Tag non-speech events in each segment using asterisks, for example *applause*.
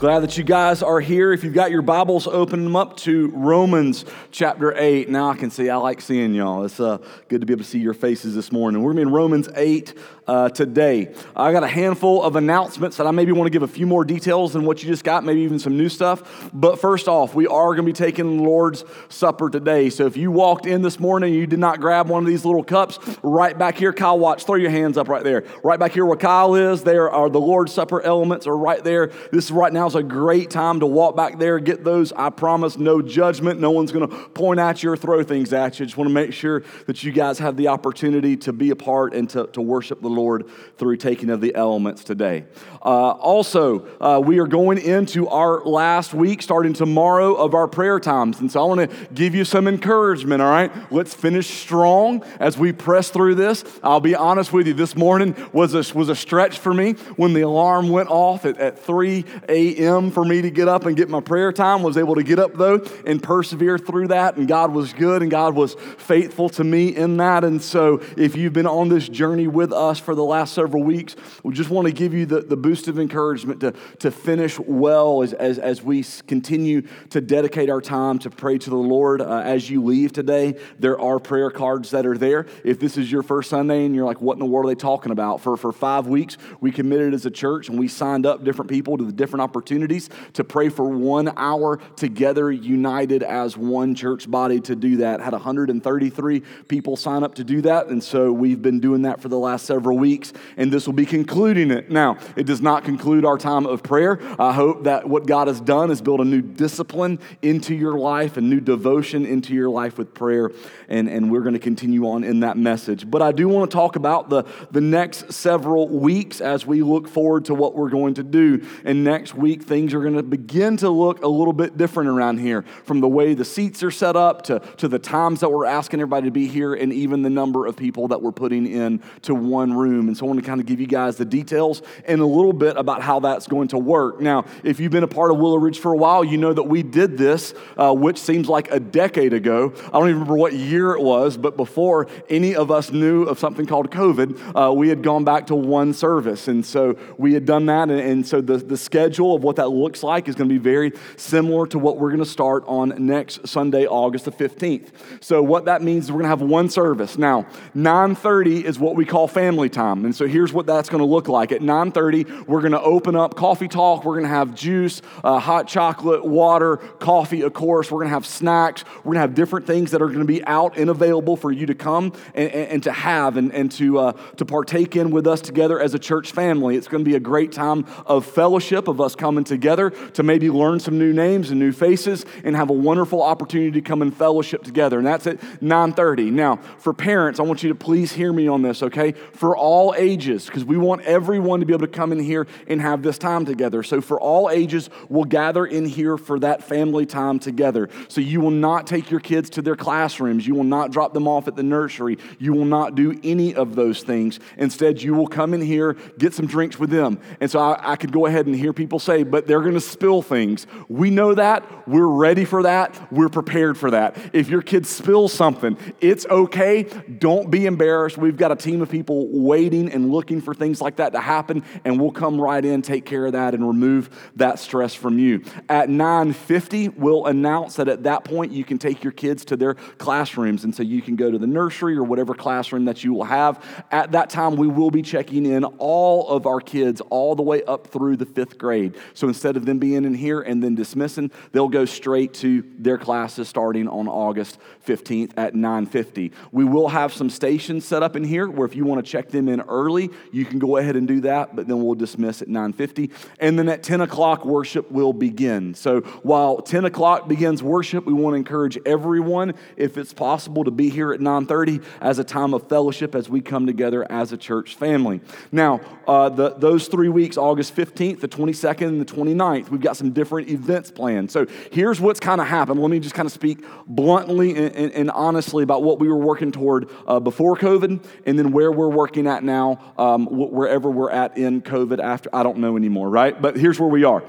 Glad that you guys are here. If you've got your Bibles, open them up to Romans chapter 8. Now I can see, I like seeing y'all. It's uh, good to be able to see your faces this morning. We're going to be in Romans 8 uh, today. I got a handful of announcements that I maybe want to give a few more details than what you just got, maybe even some new stuff. But first off, we are going to be taking the Lord's Supper today. So if you walked in this morning and you did not grab one of these little cups, right back here, Kyle, watch, throw your hands up right there. Right back here where Kyle is, there are the Lord's Supper elements are right there. This right now is a great time to walk back there, get those. I promise, no judgment. No one's going to point at you or throw things at you. Just want to make sure that you guys have the opportunity to be a part and to, to worship the Lord through taking of the elements today. Uh, also, uh, we are going into our last week, starting tomorrow, of our prayer times. And so I want to give you some encouragement, all right? Let's finish strong as we press through this. I'll be honest with you, this morning was a, was a stretch for me when the alarm went off at, at 3 a.m for me to get up and get my prayer time. Was able to get up though and persevere through that. And God was good and God was faithful to me in that. And so if you've been on this journey with us for the last several weeks, we just want to give you the, the boost of encouragement to, to finish well as, as, as we continue to dedicate our time to pray to the Lord. Uh, as you leave today, there are prayer cards that are there. If this is your first Sunday and you're like, what in the world are they talking about? For, for five weeks, we committed as a church and we signed up different people to the different opportunities to pray for one hour together, united as one church body to do that. Had 133 people sign up to do that. And so we've been doing that for the last several weeks. And this will be concluding it. Now, it does not conclude our time of prayer. I hope that what God has done is build a new discipline into your life, a new devotion into your life with prayer. And, and we're going to continue on in that message. But I do want to talk about the, the next several weeks as we look forward to what we're going to do. And next week, things are going to begin to look a little bit different around here from the way the seats are set up to, to the times that we're asking everybody to be here and even the number of people that we're putting in to one room. And so I want to kind of give you guys the details and a little bit about how that's going to work. Now, if you've been a part of Willow Ridge for a while, you know that we did this, uh, which seems like a decade ago. I don't even remember what year it was, but before any of us knew of something called COVID, uh, we had gone back to one service. And so we had done that. And, and so the, the schedule of what that looks like like is going to be very similar to what we're going to start on next Sunday, August the 15th. So what that means is we're going to have one service. Now, 9:30 is what we call family time. And so here's what that's going to look like. At 9:30, we're going to open up coffee talk. We're going to have juice, uh, hot chocolate, water, coffee, of course. We're going to have snacks. We're going to have different things that are going to be out and available for you to come and, and, and to have and, and to, uh, to partake in with us together as a church family. It's going to be a great time of fellowship, of us coming together to maybe learn some new names and new faces and have a wonderful opportunity to come and fellowship together. And that's at 9:30. Now, for parents, I want you to please hear me on this, okay? For all ages, because we want everyone to be able to come in here and have this time together. So for all ages, we'll gather in here for that family time together. So you will not take your kids to their classrooms. You will not drop them off at the nursery. You will not do any of those things. Instead, you will come in here, get some drinks with them. And so I, I could go ahead and hear people say, but they're going to spill things. We know that. We're ready for that. We're prepared for that. If your kid spills something, it's okay. Don't be embarrassed. We've got a team of people waiting and looking for things like that to happen, and we'll come right in, take care of that, and remove that stress from you. At 9:50, we'll announce that at that point you can take your kids to their classrooms, and so you can go to the nursery or whatever classroom that you will have. At that time, we will be checking in all of our kids all the way up through the fifth grade. So instead of them being in here and then dismissing, they'll go straight to their classes starting on August 15th at 9:50. We will have some stations set up in here where if you want to check them in early, you can go ahead and do that, but then we'll dismiss at 9:50. And then at 10 o'clock, worship will begin. So while 10 o'clock begins worship, we want to encourage everyone, if it's possible, to be here at 9:30 as a time of fellowship as we come together as a church family. Now, uh, the, those three weeks, August 15th, the 22nd, and the 29th. We've got some different events planned. So here's what's kind of happened. Let me just kind of speak bluntly and, and, and honestly about what we were working toward uh, before COVID and then where we're working at now, um, wherever we're at in COVID after. I don't know anymore, right? But here's where we are.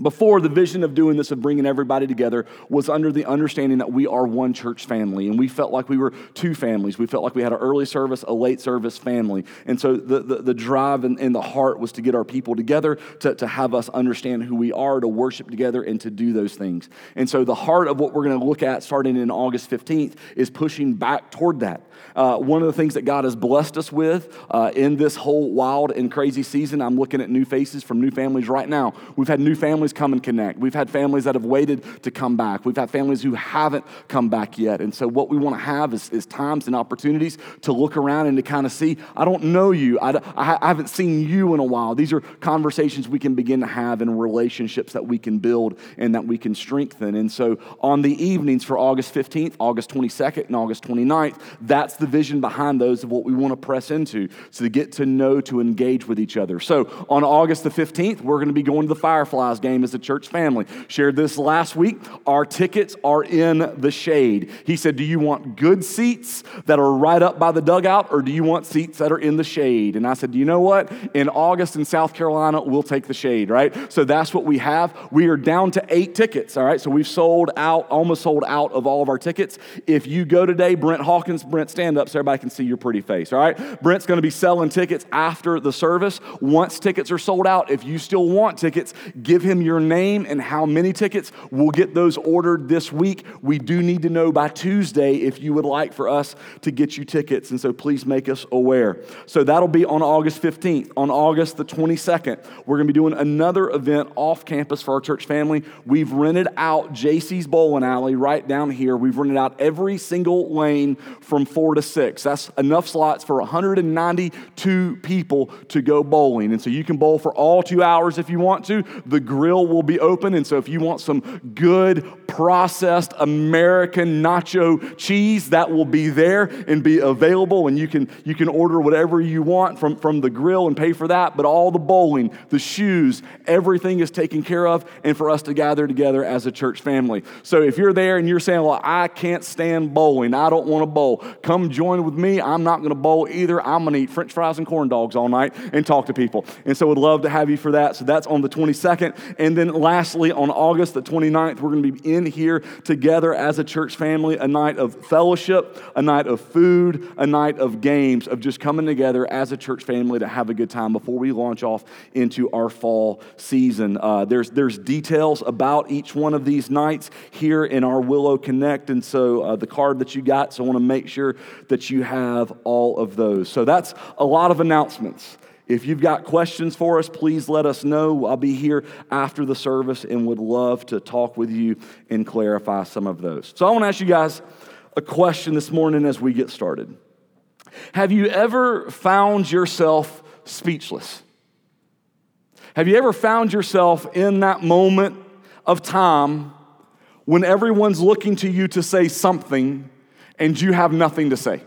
Before, the vision of doing this, of bringing everybody together, was under the understanding that we are one church family. And we felt like we were two families. We felt like we had an early service, a late service family. And so the, the, the drive and, and, the heart was to get our people together, to, to have us understand who we are, to worship together, and to do those things. And so the heart of what we're going to look at starting in August 15th is pushing back toward that. Uh, one of the things that God has blessed us with uh, in this whole wild and crazy season, I'm looking at new faces from new families right now. We've had new families come and connect. We've had families that have waited to come back. We've had families who haven't come back yet. And so, what we want to have is, is times and opportunities to look around and to kind of see, I don't know you. I, I haven't seen you in a while. These are conversations we can begin to have and relationships that we can build and that we can strengthen. And so, on the evenings for August 15th, August 22nd, and August 29th, that's the vision behind those of what we want to press into. So to get to know, to engage with each other. So on August the 15th, we're going to be going to the Fireflies game as a church family. Shared this last week. Our tickets are in the shade. He said, Do you want good seats that are right up by the dugout, or do you want seats that are in the shade? And I said, you know what? In August in South Carolina, we'll take the shade, right? So that's what we have. We are down to eight tickets, all right? So we've sold out, almost sold out of all of our tickets. If you go today, Brent Hawkins, Brent, stand stand up so everybody can see your pretty face, all right? Brent's gonna be selling tickets after the service. Once tickets are sold out, if you still want tickets, give him your name and how many tickets. We'll get those ordered this week. We do need to know by Tuesday if you would like for us to get you tickets, and so please make us aware. So that'll be on August 15th. On August the 22nd, we're gonna be doing another event off campus for our church family. We've rented out JC's Bowling Alley right down here. We've rented out every single lane from four to six. That's enough slots for 192 people to go bowling. And so you can bowl for all two hours if you want to. The grill will be open. And so if you want some good processed American nacho cheese, that will be there and be available. And you can, you can order whatever you want from, from the grill and pay for that. But all the bowling, the shoes, everything is taken care of and for us to gather together as a church family. So if you're there and you're saying, well, I can't stand bowling, I don't want to bowl, come join with me. I'm not going to bowl either. I'm going to eat french fries and corn dogs all night and talk to people. And so, would love to have you for that. So, that's on the 22nd. And then, lastly, on August the 29th, we're going to be in here together as a church family, a night of fellowship, a night of food, a night of games, of just coming together as a church family to have a good time before we launch off into our fall season. Uh, there's, there's details about each one of these nights here in our Willow Connect. And so, uh, the card that you got, so I want to make sure that you have all of those. So that's a lot of announcements. If you've got questions for us, please let us know. I'll be here after the service and would love to talk with you and clarify some of those. So I want to ask you guys a question this morning as we get started. Have you ever found yourself speechless? Have you ever found yourself in that moment of time when everyone's looking to you to say something and you have nothing to say.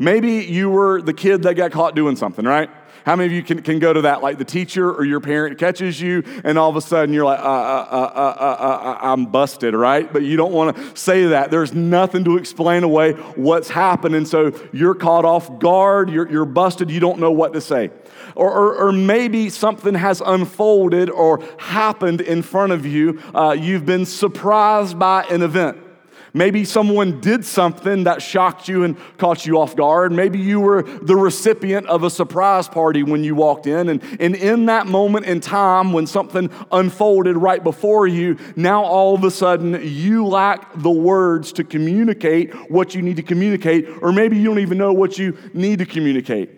Maybe you were the kid that got caught doing something, right? How many of you can, can go to that? Like the teacher or your parent catches you, and all of a sudden you're like, uh, uh, uh, I'm busted, right? But you don't want to say that. There's nothing to explain away what's happened. And so you're caught off guard, you're, you're busted, you don't know what to say. Or, or, or maybe something has unfolded or happened in front of you. you've been surprised by an event. Maybe someone did something that shocked you and caught you off guard. Maybe you were the recipient of a surprise party when you walked in. And, and in that moment in time, when something unfolded right before you, now all of a sudden you lack the words to communicate what you need to communicate, or maybe you don't even know what you need to communicate.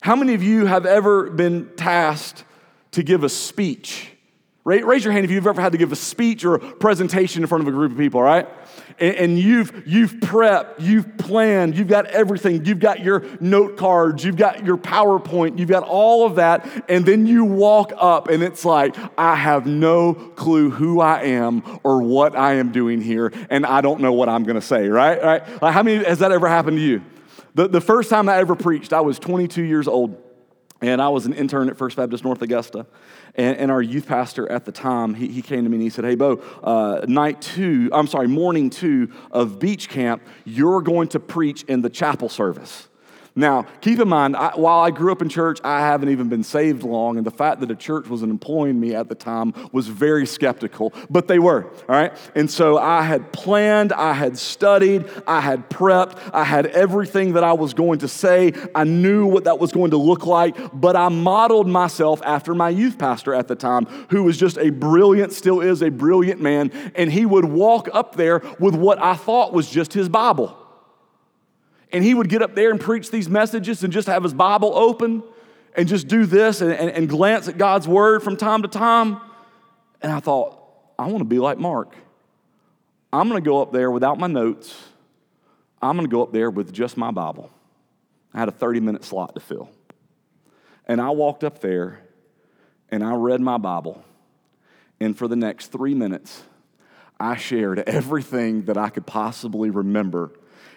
How many of you have ever been tasked to give a speech? Raise your hand if you've ever had to give a speech or a presentation in front of a group of people, right? And, you've, you've prepped, you've planned, you've got everything. You've got your note cards, you've got your PowerPoint, you've got all of that. And then you walk up and it's like, I have no clue who I am or what I am doing here, and I don't know what I'm gonna say, right? right? Like how many has that ever happened to you? The, the first time I ever preached, I was 22 years old. And I was an intern at First Baptist North Augusta. And, and our youth pastor at the time, he, he came to me and he said, Hey, Bo, uh, night two, I'm sorry, morning two of beach camp, you're going to preach in the chapel service. Now, keep in mind, I, while I grew up in church, I haven't even been saved long, and the fact that a church wasn't employing me at the time was very skeptical, but they were, all right? And so I had planned, I had studied, I had prepped, I had everything that I was going to say. I knew what that was going to look like, but I modeled myself after my youth pastor at the time, who was just a brilliant, still is a brilliant man, and he would walk up there with what I thought was just his Bible and he would get up there and preach these messages and just have his Bible open and just do this and, and, and glance at God's word from time to time. And I thought, I want to be like Mark. I'm going to go up there without my notes. I'm going to go up there with just my Bible. I had a 30 minute slot to fill. And I walked up there and I read my Bible. And for the next three minutes, I shared everything that I could possibly remember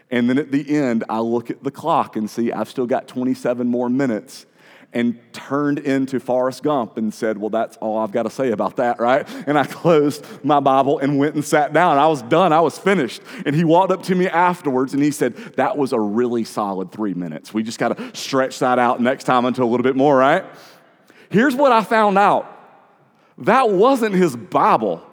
and then at the end, I look at the clock and see I've still got 27 more minutes and turned into Forrest Gump and said, Well, that's all I've got to say about that, right? And I closed my Bible and went and sat down. I was done, I was finished. And he walked up to me afterwards and he said, That was a really solid three minutes. We just got to stretch that out next time until a little bit more, right? Here's what I found out that wasn't his Bible.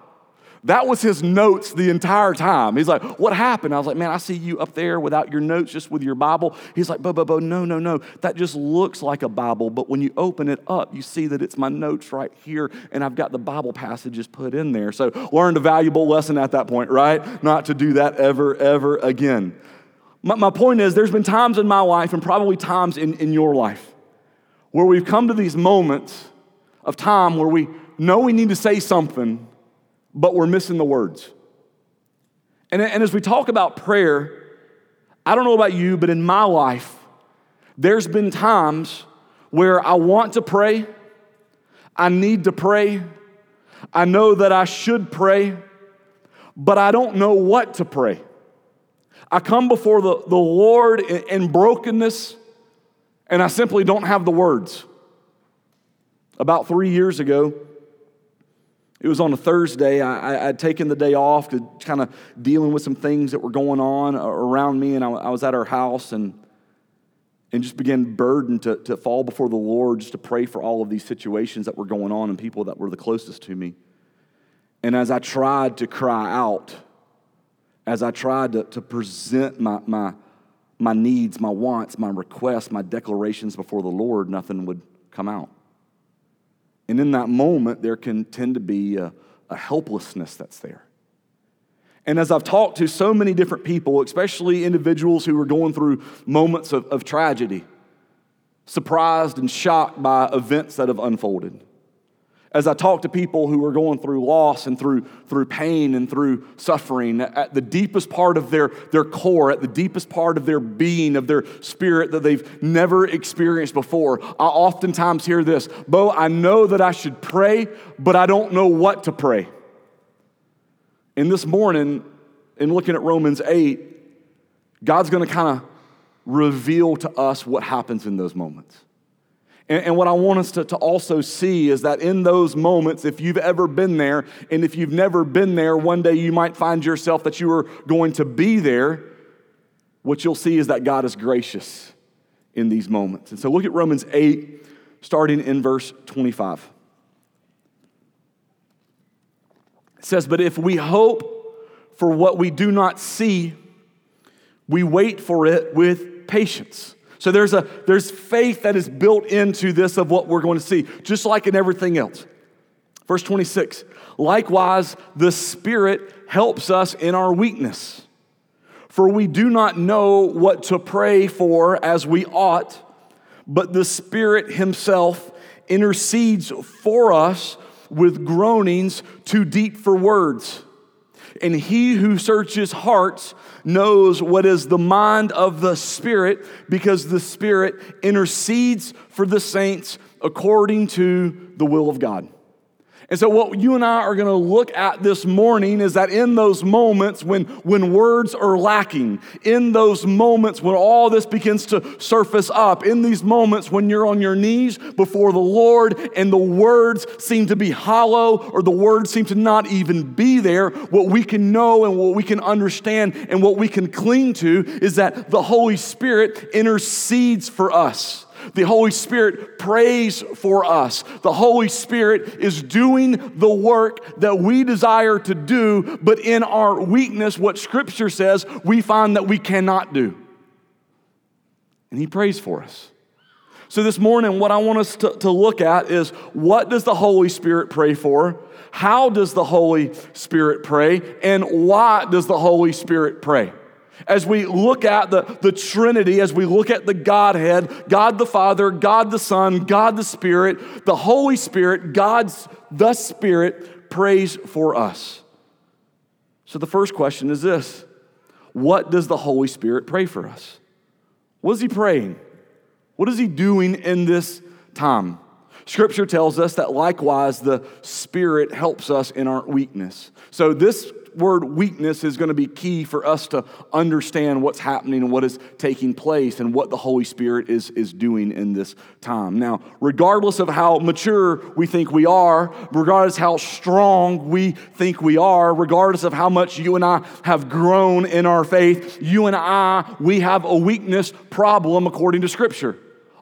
That was his notes the entire time. He's like, What happened? I was like, Man, I see you up there without your notes, just with your Bible. He's like, Bo, Bo, Bo, no, no, no. That just looks like a Bible, but when you open it up, you see that it's my notes right here, and I've got the Bible passages put in there. So, learned a valuable lesson at that point, right? Not to do that ever, ever again. My, my point is, there's been times in my life, and probably times in, in your life, where we've come to these moments of time where we know we need to say something but we're missing the words. And, and as we talk about prayer, I don't know about you, but in my life, there's been times where I want to pray, I need to pray, I know that I should pray, but I don't know what to pray. I come before the, the Lord in, in brokenness, and I simply don't have the words. About three years ago, it was on a Thursday. I, would taken the day off to kind of dealing with some things that were going on around me, and I, I was at our house and, and just began burdened to, to fall before the Lord just to pray for all of these situations that were going on and people that were the closest to me. And as I tried to cry out, as I tried to, to present my, my, my needs, my wants, my requests, my declarations before the Lord, nothing would come out. And in that moment, there can tend to be a, a helplessness that's there. And as I've talked to so many different people, especially individuals who are going through moments of, of tragedy, surprised and shocked by events that have unfolded, as I talk to people who are going through loss and through, through pain and through suffering, at the deepest part of their, their core, at the deepest part of their being, of their spirit that they've never experienced before, I oftentimes hear this Bo, I know that I should pray, but I don't know what to pray. And this morning, in looking at Romans 8, God's gonna kind of reveal to us what happens in those moments. And, and, what I want us to, to also see is that in those moments, if you've ever been there, and if you've never been there, one day you might find yourself that you are going to be there. What you'll see is that God is gracious in these moments. And so look at Romans 8, starting in verse 25. It says, But if we hope for what we do not see, we wait for it with patience. So there's, a, there's faith that is built into this of what we're going to see, just like in everything else. Verse 26 Likewise, the Spirit helps us in our weakness. For we do not know what to pray for as we ought, but the Spirit Himself intercedes for us with groanings too deep for words. And He who searches hearts knows what is the mind of the Spirit because the Spirit intercedes for the saints according to the will of God. And so, what you and I are going to look at this morning is that in those moments when, when words are lacking, in those moments when all this begins to surface up, in these moments when you're on your knees before the Lord and the words seem to be hollow or the words seem to not even be there, what we can know and what we can understand and what we can cling to is that the Holy Spirit intercedes for us. The Holy Spirit prays for us. The Holy Spirit is doing the work that we desire to do, but in our weakness, what Scripture says, we find that we cannot do. And He prays for us. So, this morning, what I want us to, to look at is what does the Holy Spirit pray for? How does the Holy Spirit pray? And why does the Holy Spirit pray? As we look at the, the Trinity, as we look at the Godhead, God the Father, God the Son, God the Spirit, the Holy Spirit, God's the Spirit prays for us. So the first question is this What does the Holy Spirit pray for us? What is He praying? What is He doing in this time? Scripture tells us that likewise the Spirit helps us in our weakness. So this word weakness is going to be key for us to understand what's happening and what is taking place and what the Holy Spirit is, is doing in this time. Now, regardless of how mature we think we are, regardless how strong we think we are, regardless of how much you and I have grown in our faith, you and I, we have a weakness problem according to Scripture.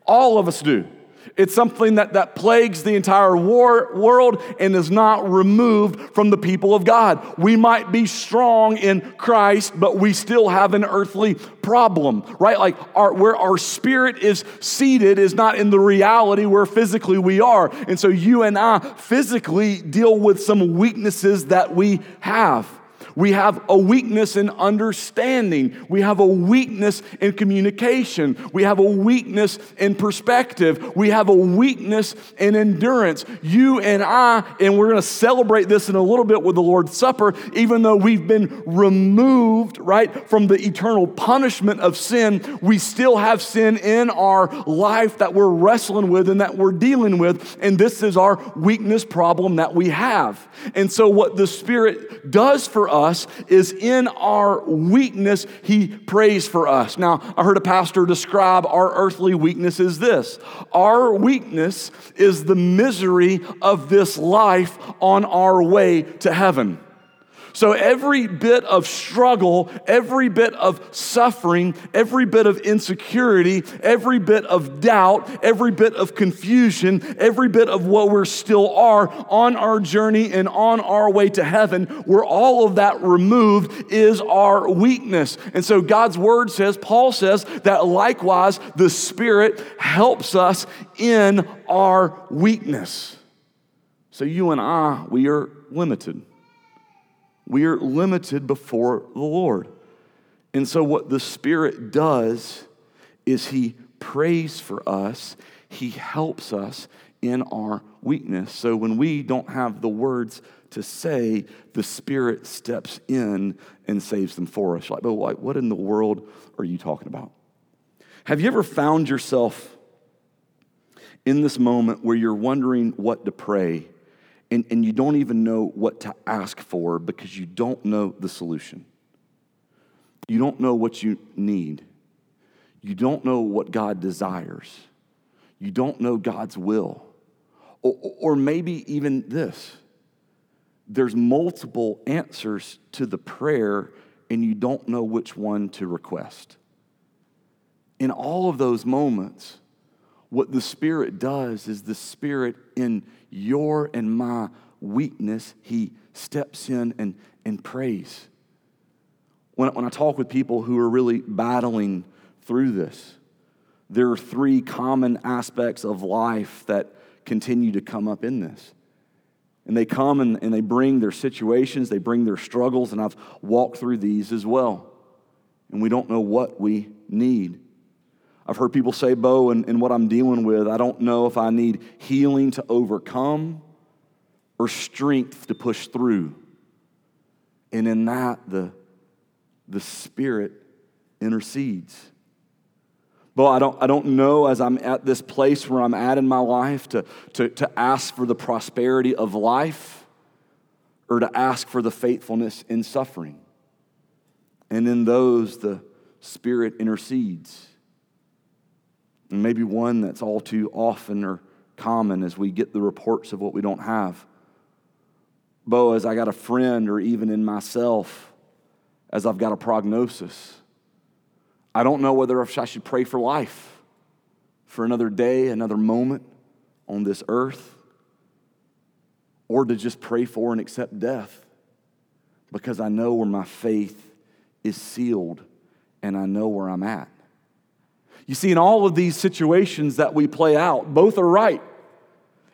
All of us do. It's something that, that plagues the entire war, world and is not removed from the people of God. We might be strong in Christ, but we still have an earthly problem, right? Like our, where our spirit is seated is not in the reality where physically we are. And so you and I physically deal with some weaknesses that we have. We have a weakness in understanding. We have a weakness in communication. We have a weakness in perspective. We have a weakness in endurance. You and I, and we're going to celebrate this in a little bit with the Lord's Supper, even though we've been removed, right, from the eternal punishment of sin, we still have sin in our life that we're wrestling with and that we're dealing with. And this is our weakness problem that we have. And so, what the Spirit does for us us is in our weakness, He prays for us. Now, I heard a pastor describe our earthly weakness as this our weakness is the misery of this life on our way to heaven. So every bit of struggle, every bit of suffering, every bit of insecurity, every bit of doubt, every bit of confusion, every bit of what we still are on our journey and on our way to heaven, where all of that removed is our weakness. And so God's word says, Paul says, that likewise the Spirit helps us in our weakness. So you and I, we are limited. We are limited before the Lord. And so, what the Spirit does is He prays for us, He helps us in our weakness. So, when we don't have the words to say, the Spirit steps in and saves them for us. Like, but what in the world are you talking about? Have you ever found yourself in this moment where you're wondering what to pray and, and you don't even know what to ask for because you don't know the solution. You don't know what you need. You don't know what God desires. You don't know God's will. Or, or maybe even this there's multiple answers to the prayer, and you don't know which one to request. In all of those moments, what the Spirit does is the Spirit, in your and my weakness, He steps in and, and prays. When, when I talk with people who are really battling through this, there are three common aspects of life that continue to come up in this. And they come and, and they bring their situations, they bring their struggles, and I've walked through these as well. And we don't know what we need. I've heard people say, Bo, and, and what I'm dealing with, I don't know if I need healing to overcome or strength to push through. And in that, the, the Spirit intercedes. Bo, I don't, I don't know as I'm at this place where I'm at in my life to, to, to ask for the prosperity of life or to ask for the faithfulness in suffering. And in those, the Spirit intercedes. And maybe one that's all too often or common as we get the reports of what we don't have. Bo, as I got a friend, or even in myself, as I've got a prognosis I don't know whether I should pray for life, for another day, another moment on this earth, or to just pray for and accept death because I know where my faith is sealed and I know where I'm at. You see, in all of these situations that we play out, both are right.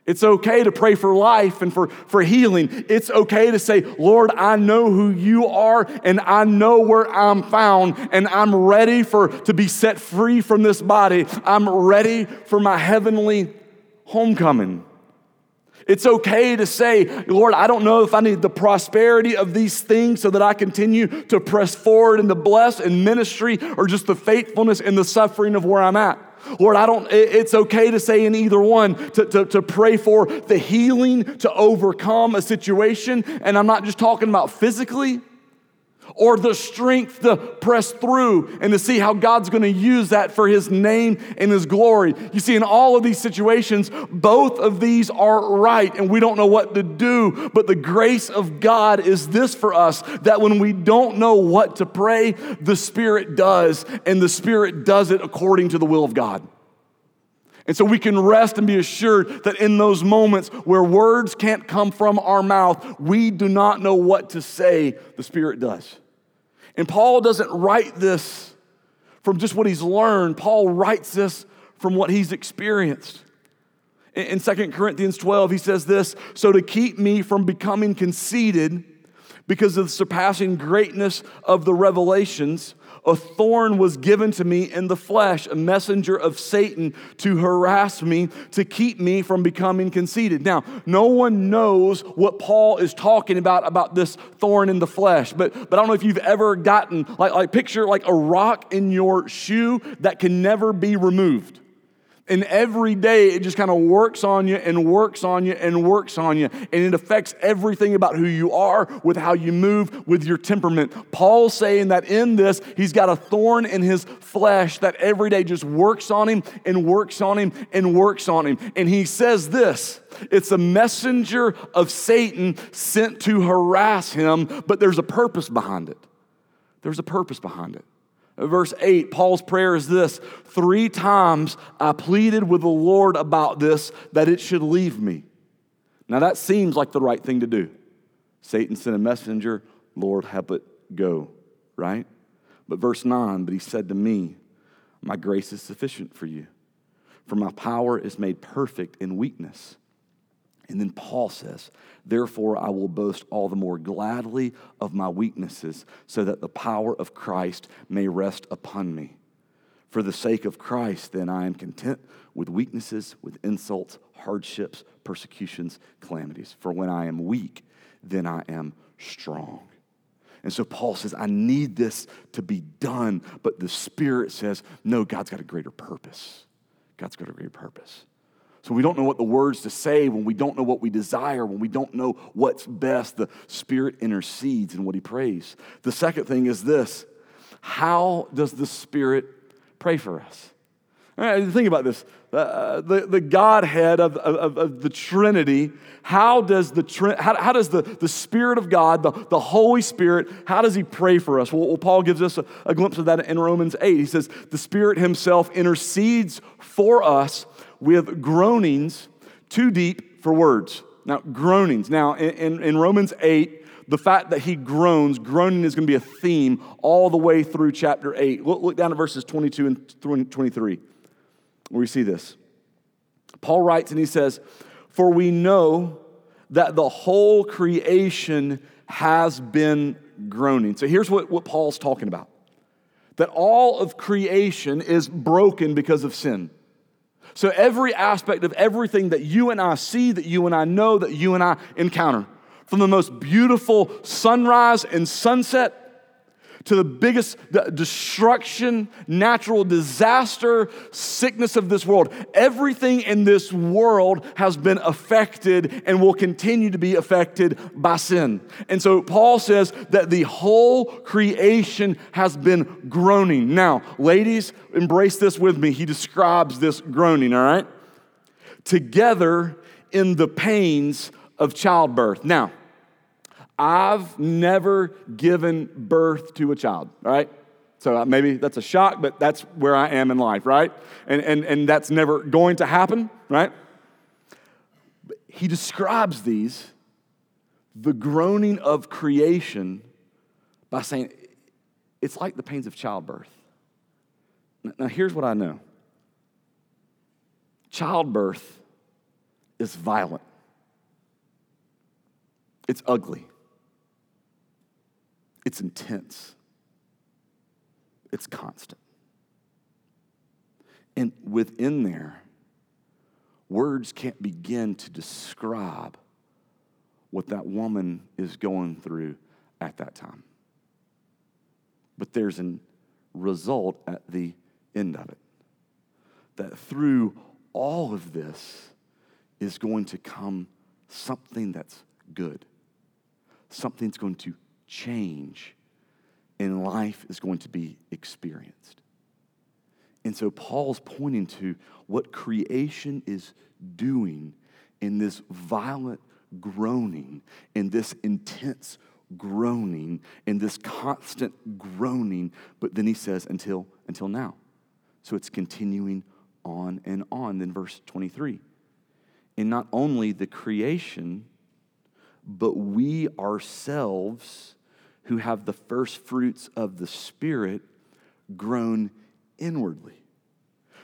It's okay to pray for life and for, for healing. It's okay to say, Lord, I know who you are and I know where I'm found and I'm ready for to be set free from this body. I'm ready for my heavenly homecoming. It's okay to say, Lord, I don't know if I need the prosperity of these things so that I continue to press forward in the bless and ministry or just the faithfulness and the suffering of where I'm at. Lord, I don't, it's okay to say in either one to, to, to pray for the healing to overcome a situation. And I'm not just talking about physically, or the strength to press through and to see how God's going to use that for His name and His glory. You see, in all of these situations, both of these are right, and we don't know what to do. But the grace of God is this for us that when we don't know what to pray, the Spirit does, and the Spirit does it according to the will of God. And so we can rest and be assured that in those moments where words can't come from our mouth, we do not know what to say, the Spirit does. And Paul doesn't write this from just what he's learned, Paul writes this from what he's experienced. In 2 Corinthians 12, he says this So to keep me from becoming conceited because of the surpassing greatness of the revelations, a thorn was given to me in the flesh, a messenger of Satan to harass me, to keep me from becoming conceited. Now, no one knows what Paul is talking about, about this thorn in the flesh, but, but I don't know if you've ever gotten, like, like picture like a rock in your shoe that can never be removed. And every day it just kind of works on you and works on you and works on you. And it affects everything about who you are, with how you move, with your temperament. Paul's saying that in this, he's got a thorn in his flesh that every day just works on him and works on him and works on him. And he says this it's a messenger of Satan sent to harass him, but there's a purpose behind it. There's a purpose behind it. Verse 8, Paul's prayer is this Three times I pleaded with the Lord about this, that it should leave me. Now that seems like the right thing to do. Satan sent a messenger, Lord, help it go, right? But verse 9, but he said to me, My grace is sufficient for you, for my power is made perfect in weakness. And then Paul says, Therefore, I will boast all the more gladly of my weaknesses, so that the power of Christ may rest upon me. For the sake of Christ, then, I am content with weaknesses, with insults, hardships, persecutions, calamities. For when I am weak, then I am strong. And so Paul says, I need this to be done. But the Spirit says, no, God's got a greater purpose. God's got a greater purpose. So we don't know what the words to say, when we don't know what we desire, when we don't know what's best, the Spirit intercedes in what He prays. The second thing is this how does the Spirit pray for us? Right, think about this. Uh, the, the Godhead of, of, of, the Trinity, how does, the, how, how does the, the Spirit of God, the, the Holy Spirit, how does He pray for us? Well, well Paul gives us a, a glimpse of that in Romans 8. He says, The Spirit Himself intercedes for us with groanings too deep for words. Now, groanings. Now, in, in, Romans 8, the fact that he groans, groaning is going to be a theme all the way through chapter 8. Look, look down at verses 22 and 23, where we see this. Paul writes and he says, For we know that the whole creation has been groaning. So here's what, what Paul's talking about that all of creation is broken because of sin. So, every aspect of everything that you and I see, that you and I know, that you and I encounter, from the most beautiful sunrise and sunset to the biggest destruction, natural disaster, sickness of this world. Everything in this world has been affected and will continue to be affected by sin. And so Paul says that the whole creation has been groaning. Now, ladies, embrace this with me. He describes this groaning, all right? Together in the pains of childbirth. Now, I've never given birth to a child, right? So uh, maybe that's a shock, but that's where I am in life, right? And, and, and that's never going to happen, right? But he describes these, the groaning of creation, by saying it's like the pains of childbirth. Now, here's what I know childbirth is violent, it's ugly. It's intense, it's constant. And within there, words can't begin to describe what that woman is going through at that time. But there's a result at the end of it. That through all of this is going to come something that's good, something's going to change in life is going to be experienced. And so Paul's pointing to what creation is doing in this violent groaning, in this intense groaning, in this constant groaning. But then he says, until, until now. So it's continuing on and on. Then verse 23. And not only the creation, but we ourselves who have the first fruits of the Spirit groan inwardly.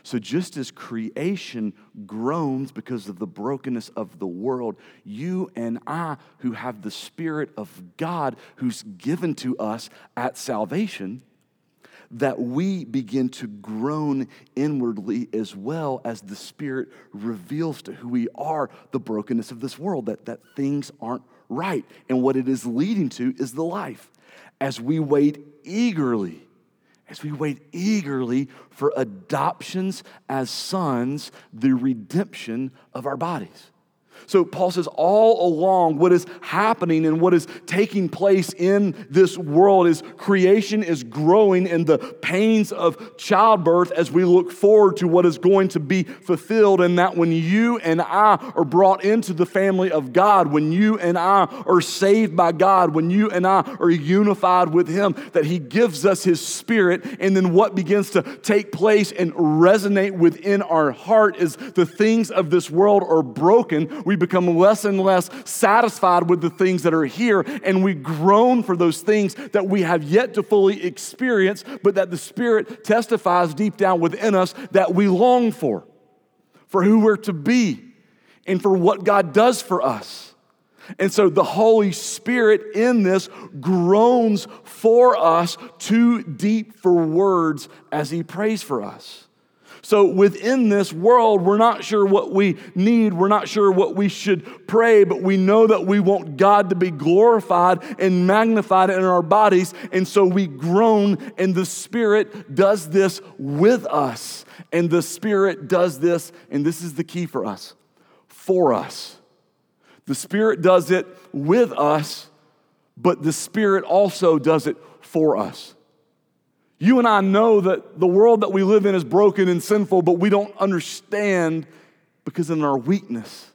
So, just as creation groans because of the brokenness of the world, you and I, who have the Spirit of God who's given to us at salvation, that we begin to groan inwardly as well as the Spirit reveals to who we are the brokenness of this world, that, that things aren't right. And what it is leading to is the life as we wait eagerly, as we wait eagerly for adoptions as sons, the redemption of our bodies. So Paul says, all along, what is happening and what is taking place in this world is creation is growing in the pains of childbirth as we look forward to what is going to be fulfilled. And that when you and I are brought into the family of God, when you and I are saved by God, when you and I are unified with Him, that He gives us His Spirit. And then what begins to take place and resonate within our heart is the things of this world are broken. We we become less and less satisfied with the things that are here, and we groan for those things that we have yet to fully experience, but that the Spirit testifies deep down within us that we long for, for who we're to be, and for what God does for us. And so the Holy Spirit in this groans for us too deep for words as He prays for us. So within this world, we're not sure what we need. We're not sure what we should pray, but we know that we want God to be glorified and magnified in our bodies. And so we groan, and the Spirit does this with us. And the Spirit does this, and this is the key for us for us. The Spirit does it with us, but the Spirit also does it for us. You and I know that the world that we live in is broken and sinful, but we don't understand because in our weakness,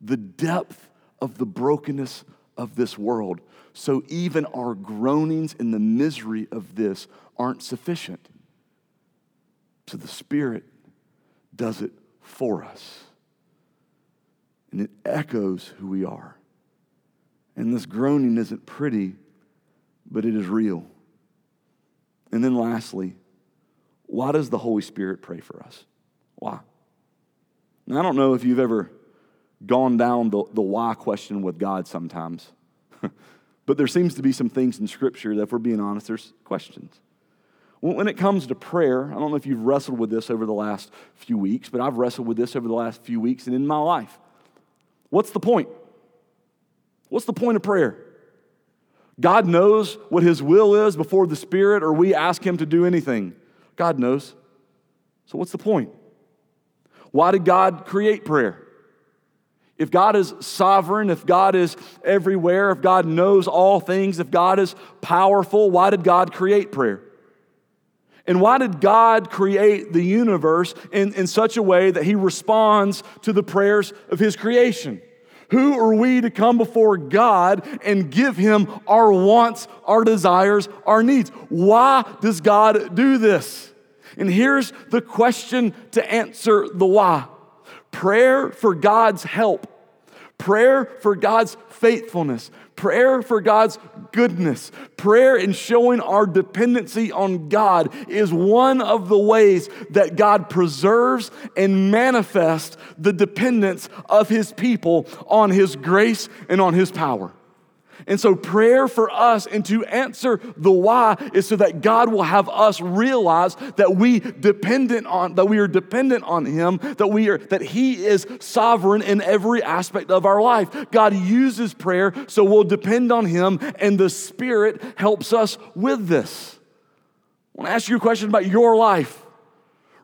the depth of the brokenness of this world. So even our groanings in the misery of this aren't sufficient. So the Spirit does it for us. And it echoes who we are. And this groaning isn't pretty, but it is real. And then lastly, why does the Holy Spirit pray for us? Why? Now, I don't know if you've ever gone down the, the why question with God sometimes, *laughs* but there seems to be some things in Scripture that, if we're being honest, there's questions. When it comes to prayer, I don't know if you've wrestled with this over the last few weeks, but I've wrestled with this over the last few weeks and in my life. What's the point? What's the point of prayer? God knows what His will is before the Spirit or we ask Him to do anything. God knows. So, what's the point? Why did God create prayer? If God is sovereign, if God is everywhere, if God knows all things, if God is powerful, why did God create prayer? And why did God create the universe in, in such a way that He responds to the prayers of His creation? Who are we to come before God and give Him our wants, our desires, our needs? Why does God do this? And here's the question to answer the why prayer for God's help, prayer for God's faithfulness, prayer for God's goodness, prayer in showing our dependency on God is one of the ways that God preserves and manifests the dependence of His people on His grace and on His power. And so, prayer for us and to answer the why is so that God will have us realize that we dependent on that we are dependent on Him, that we are that He is sovereign in every aspect of our life. God uses prayer, so we'll depend on Him, and the Spirit helps us with this. I want to ask you a question about your life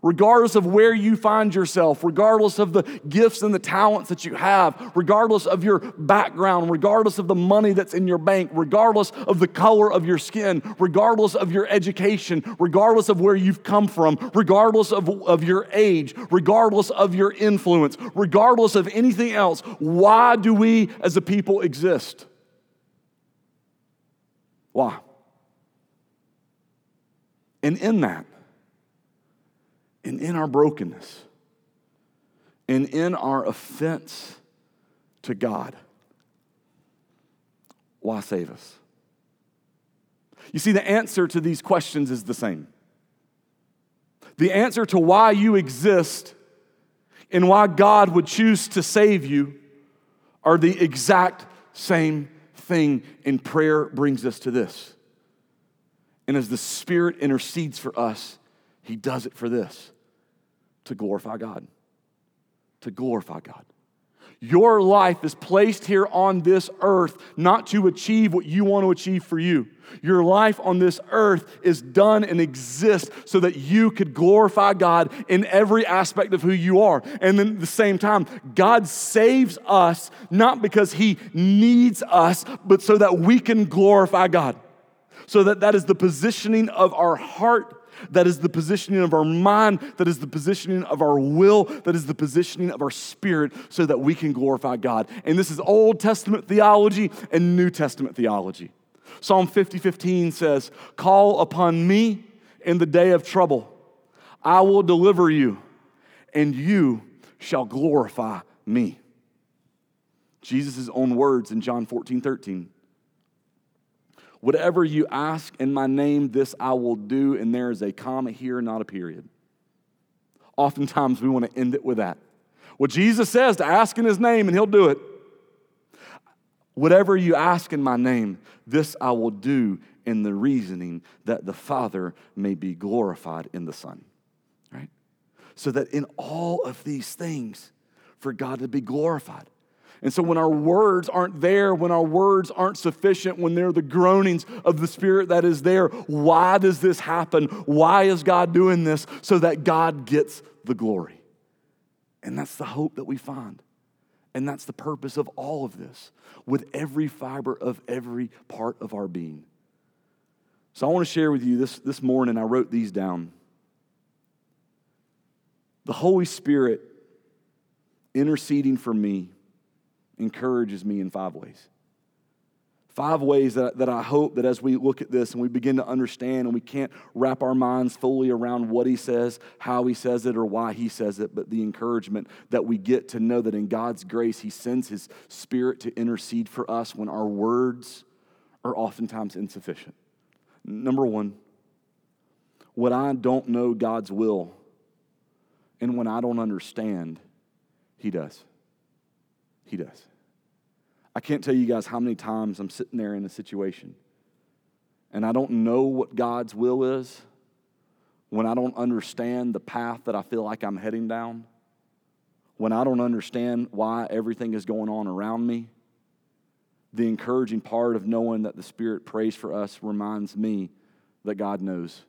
regardless of where you find yourself, regardless of the gifts and the talents that you have, regardless of your background, regardless of the money that's in your bank, regardless of the color of your skin, regardless of your education, regardless of where you've come from, regardless of, of your age, regardless of your influence, regardless of anything else, why do we as a people exist? Why? And in that, and in our brokenness and in our offense to God. Why save us? You see, the answer to these questions is the same. The answer to why you exist and why God would choose to save you are the exact same thing, and prayer brings us to this. And as the Spirit intercedes for us, He does it for this to glorify God. To glorify God. Your life is placed here on this earth not to achieve what you want to achieve for you. Your life on this earth is done and exists so that you could glorify God in every aspect of who you are. And then at the same time, God saves us not because He needs us, but so that we can glorify God. So that that is the positioning of our heart that is the positioning of our mind, that is the positioning of our will, that is the positioning of our spirit so that we can glorify God. And this is Old Testament theology and New Testament theology. Psalm 50 15 says, Call upon me in the day of trouble. I will deliver you, and you shall glorify me. Jesus' own words in John 14 13. Whatever you ask in my name, this I will do. And there is a comma here, not a period. Oftentimes we want to end it with that. What Jesus says to ask in his name, and he'll do it. Whatever you ask in my name, this I will do in the reasoning that the Father may be glorified in the Son. Right? So that in all of these things, for God to be glorified. And so, when our words aren't there, when our words aren't sufficient, when they're the groanings of the Spirit that is there, why does this happen? Why is God doing this? So that God gets the glory. And that's the hope that we find. And that's the purpose of all of this, with every fiber of every part of our being. So, I want to share with you this, this morning, I wrote these down. The Holy Spirit interceding for me encourages me in five ways. Five ways that, that I hope that as we look at this and we begin to understand and we can't wrap our minds fully around what he says, how he says it, or why he says it, but the encouragement that we get to know that in God's grace, he sends his spirit to intercede for us when our words are oftentimes insufficient. Number one, when I don't know God's will and when I don't understand, he does. He does. I can't tell you guys how many times I'm sitting there in a situation and I don't know what God's will is, when I don't understand the path that I feel like I'm heading down, when I don't understand why everything is going on around me, the encouraging part of knowing that the Spirit prays for us reminds me that God knows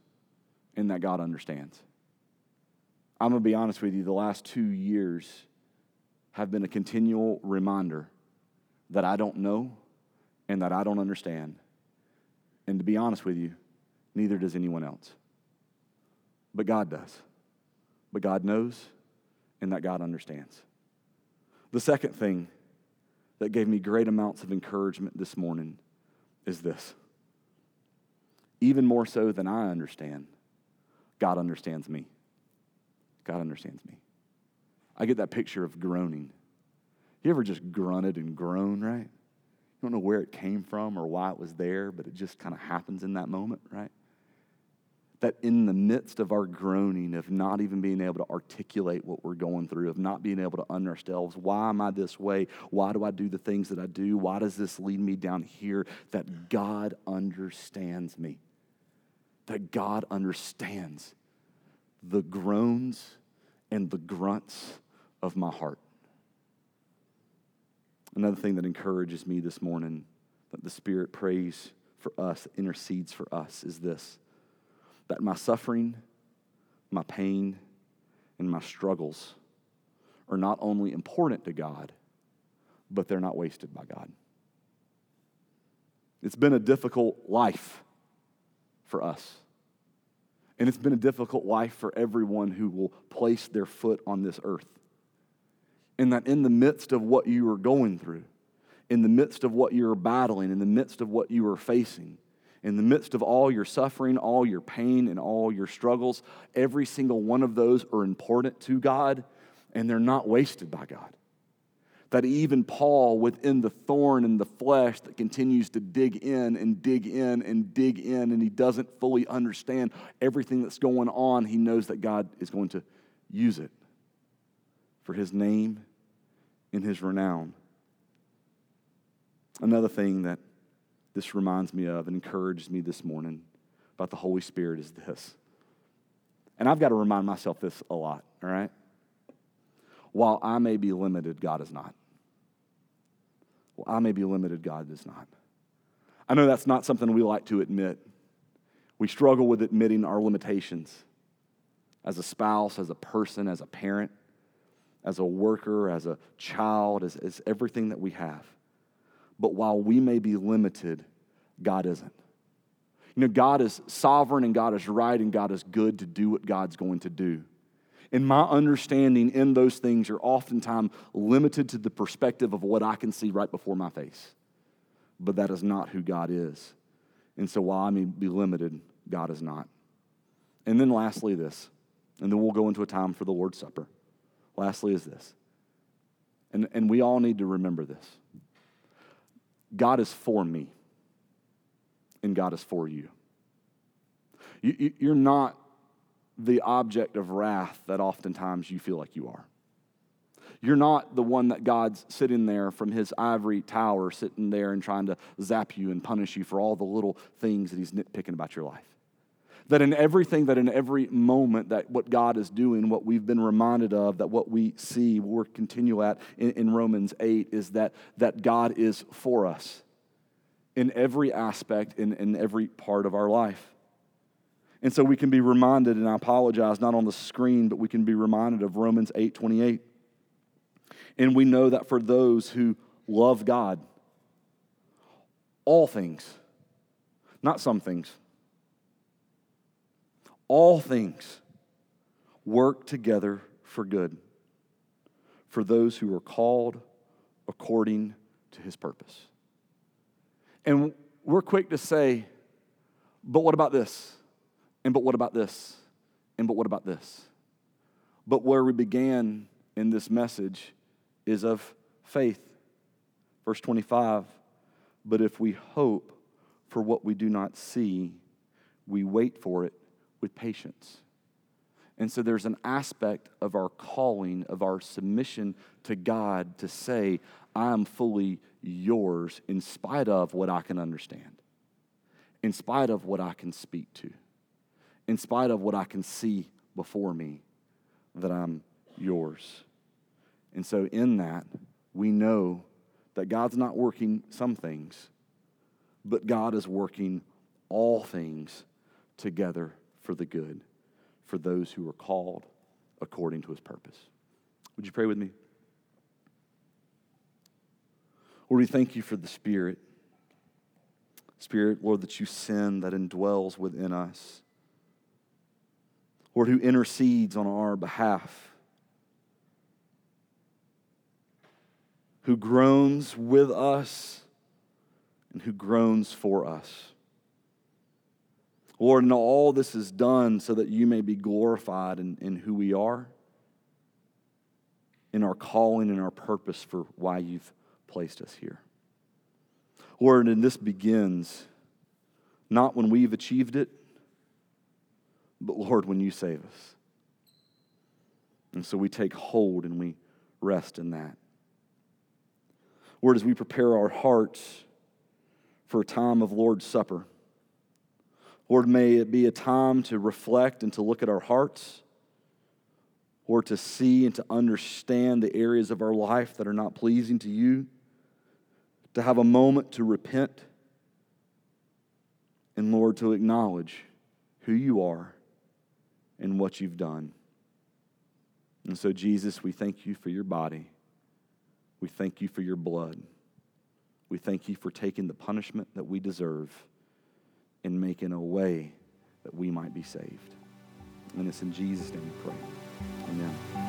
and that God understands. I'm going to be honest with you, the last two years have been a continual reminder that I don't know and that I don't understand. And to be honest with you, neither does anyone else. But God does. But God knows and that God understands. The second thing that gave me great amounts of encouragement this morning is this. Even more so than I understand, God understands me. God understands me. I get that picture of groaning. You ever just grunted and groaned, right? You don't know where it came from or why it was there, but it just kind of happens in that moment, right? that in the midst of our groaning, of not even being able to articulate what we're going through, of not being able to understand ourselves, why am I this way? Why do I do the things that I do? Why does this lead me down here? That God understands me. That God understands the groans and the grunts of my heart. Another thing that encourages me this morning, that the Spirit prays for us, intercedes for us, is this that my suffering, my pain, and my struggles are not only important to God, but they're not wasted by God. It's been a difficult life for us. And it's been a difficult life for everyone who will place their foot on this earth. And that in the midst of what you are going through, in the midst of what you're battling, in the midst of what you are facing, in the midst of all your suffering, all your pain, and all your struggles, every single one of those are important to God and they're not wasted by God. That even Paul, within the thorn in the flesh that continues to dig in and dig in and dig in, and he doesn't fully understand everything that's going on, he knows that God is going to use it for his name and his renown. Another thing that this reminds me of and encourages me this morning about the Holy Spirit is this. And I've got to remind myself this a lot, all right? While I may be limited, God is not. Well, I may be limited, God is not. I know that's not something we like to admit. We struggle with admitting our limitations as a spouse, as a person, as a parent, as a worker, as a child, as, as everything that we have. But while we may be limited, God isn't. You know, God is sovereign and God is right and God is good to do what God's going to do. And my understanding in those things are oftentimes limited to the perspective of what I can see right before my face. But that is not who God is. And so while I may be limited, God is not. And then lastly, this, and then we'll go into a time for the Lord's Supper. Lastly, is this. And, and we all need to remember this God is for me, and God is for you. you you're not the object of wrath that oftentimes you feel like you are. You're not the one that God's sitting there from his ivory tower, sitting there and trying to zap you and punish you for all the little things that he's nitpicking about your life. That in everything, that in every moment, that what God is doing, what we've been reminded of, that what we see, we're continue at in, in Romans 8, is that, that God is for us in every aspect, in, in every part of our life. And so we can be reminded, and I apologize, not on the screen, but we can be reminded of Romans 8 28. And we know that for those who love God, all things, not some things, all things work together for good for those who are called according to his purpose. And we're quick to say, but what about this? And but what about this? And but what about this? But where we began in this message is of faith. Verse 25, but if we hope for what we do not see, we wait for it with patience. And so there's an aspect of our calling, of our submission to God to say, I am fully yours in spite of what I can understand, in spite of what I can speak to, in spite of what I can see before me, that I'm yours. And so in that, we know that God's not working some things, but God is working all things together for the good for those who are called according to his purpose. Would you pray with me? Lord, we thank you for the Spirit. Spirit, Lord, that you send that indwells within us. Lord, who intercedes on our behalf, who groans with us, and who groans for us. Lord, and all this is done so that you may be glorified in, in who we are, in our calling and our purpose for why you've placed us here. Lord, and this begins not when we've achieved it, but Lord, when you save us. And so we take hold and we rest in that. Lord, as we prepare our hearts for a time of Lord's Supper, Lord, may it be a time to reflect and to look at our hearts, or to see and to understand the areas of our life that are not pleasing to you, to have a moment to repent, and Lord, to acknowledge who you are and what you've done. And so, Jesus, we thank you for your body. We thank you for your blood. We thank you for taking the punishment that we deserve and making a way that we might be saved. And it's in Jesus' name we pray. Amen.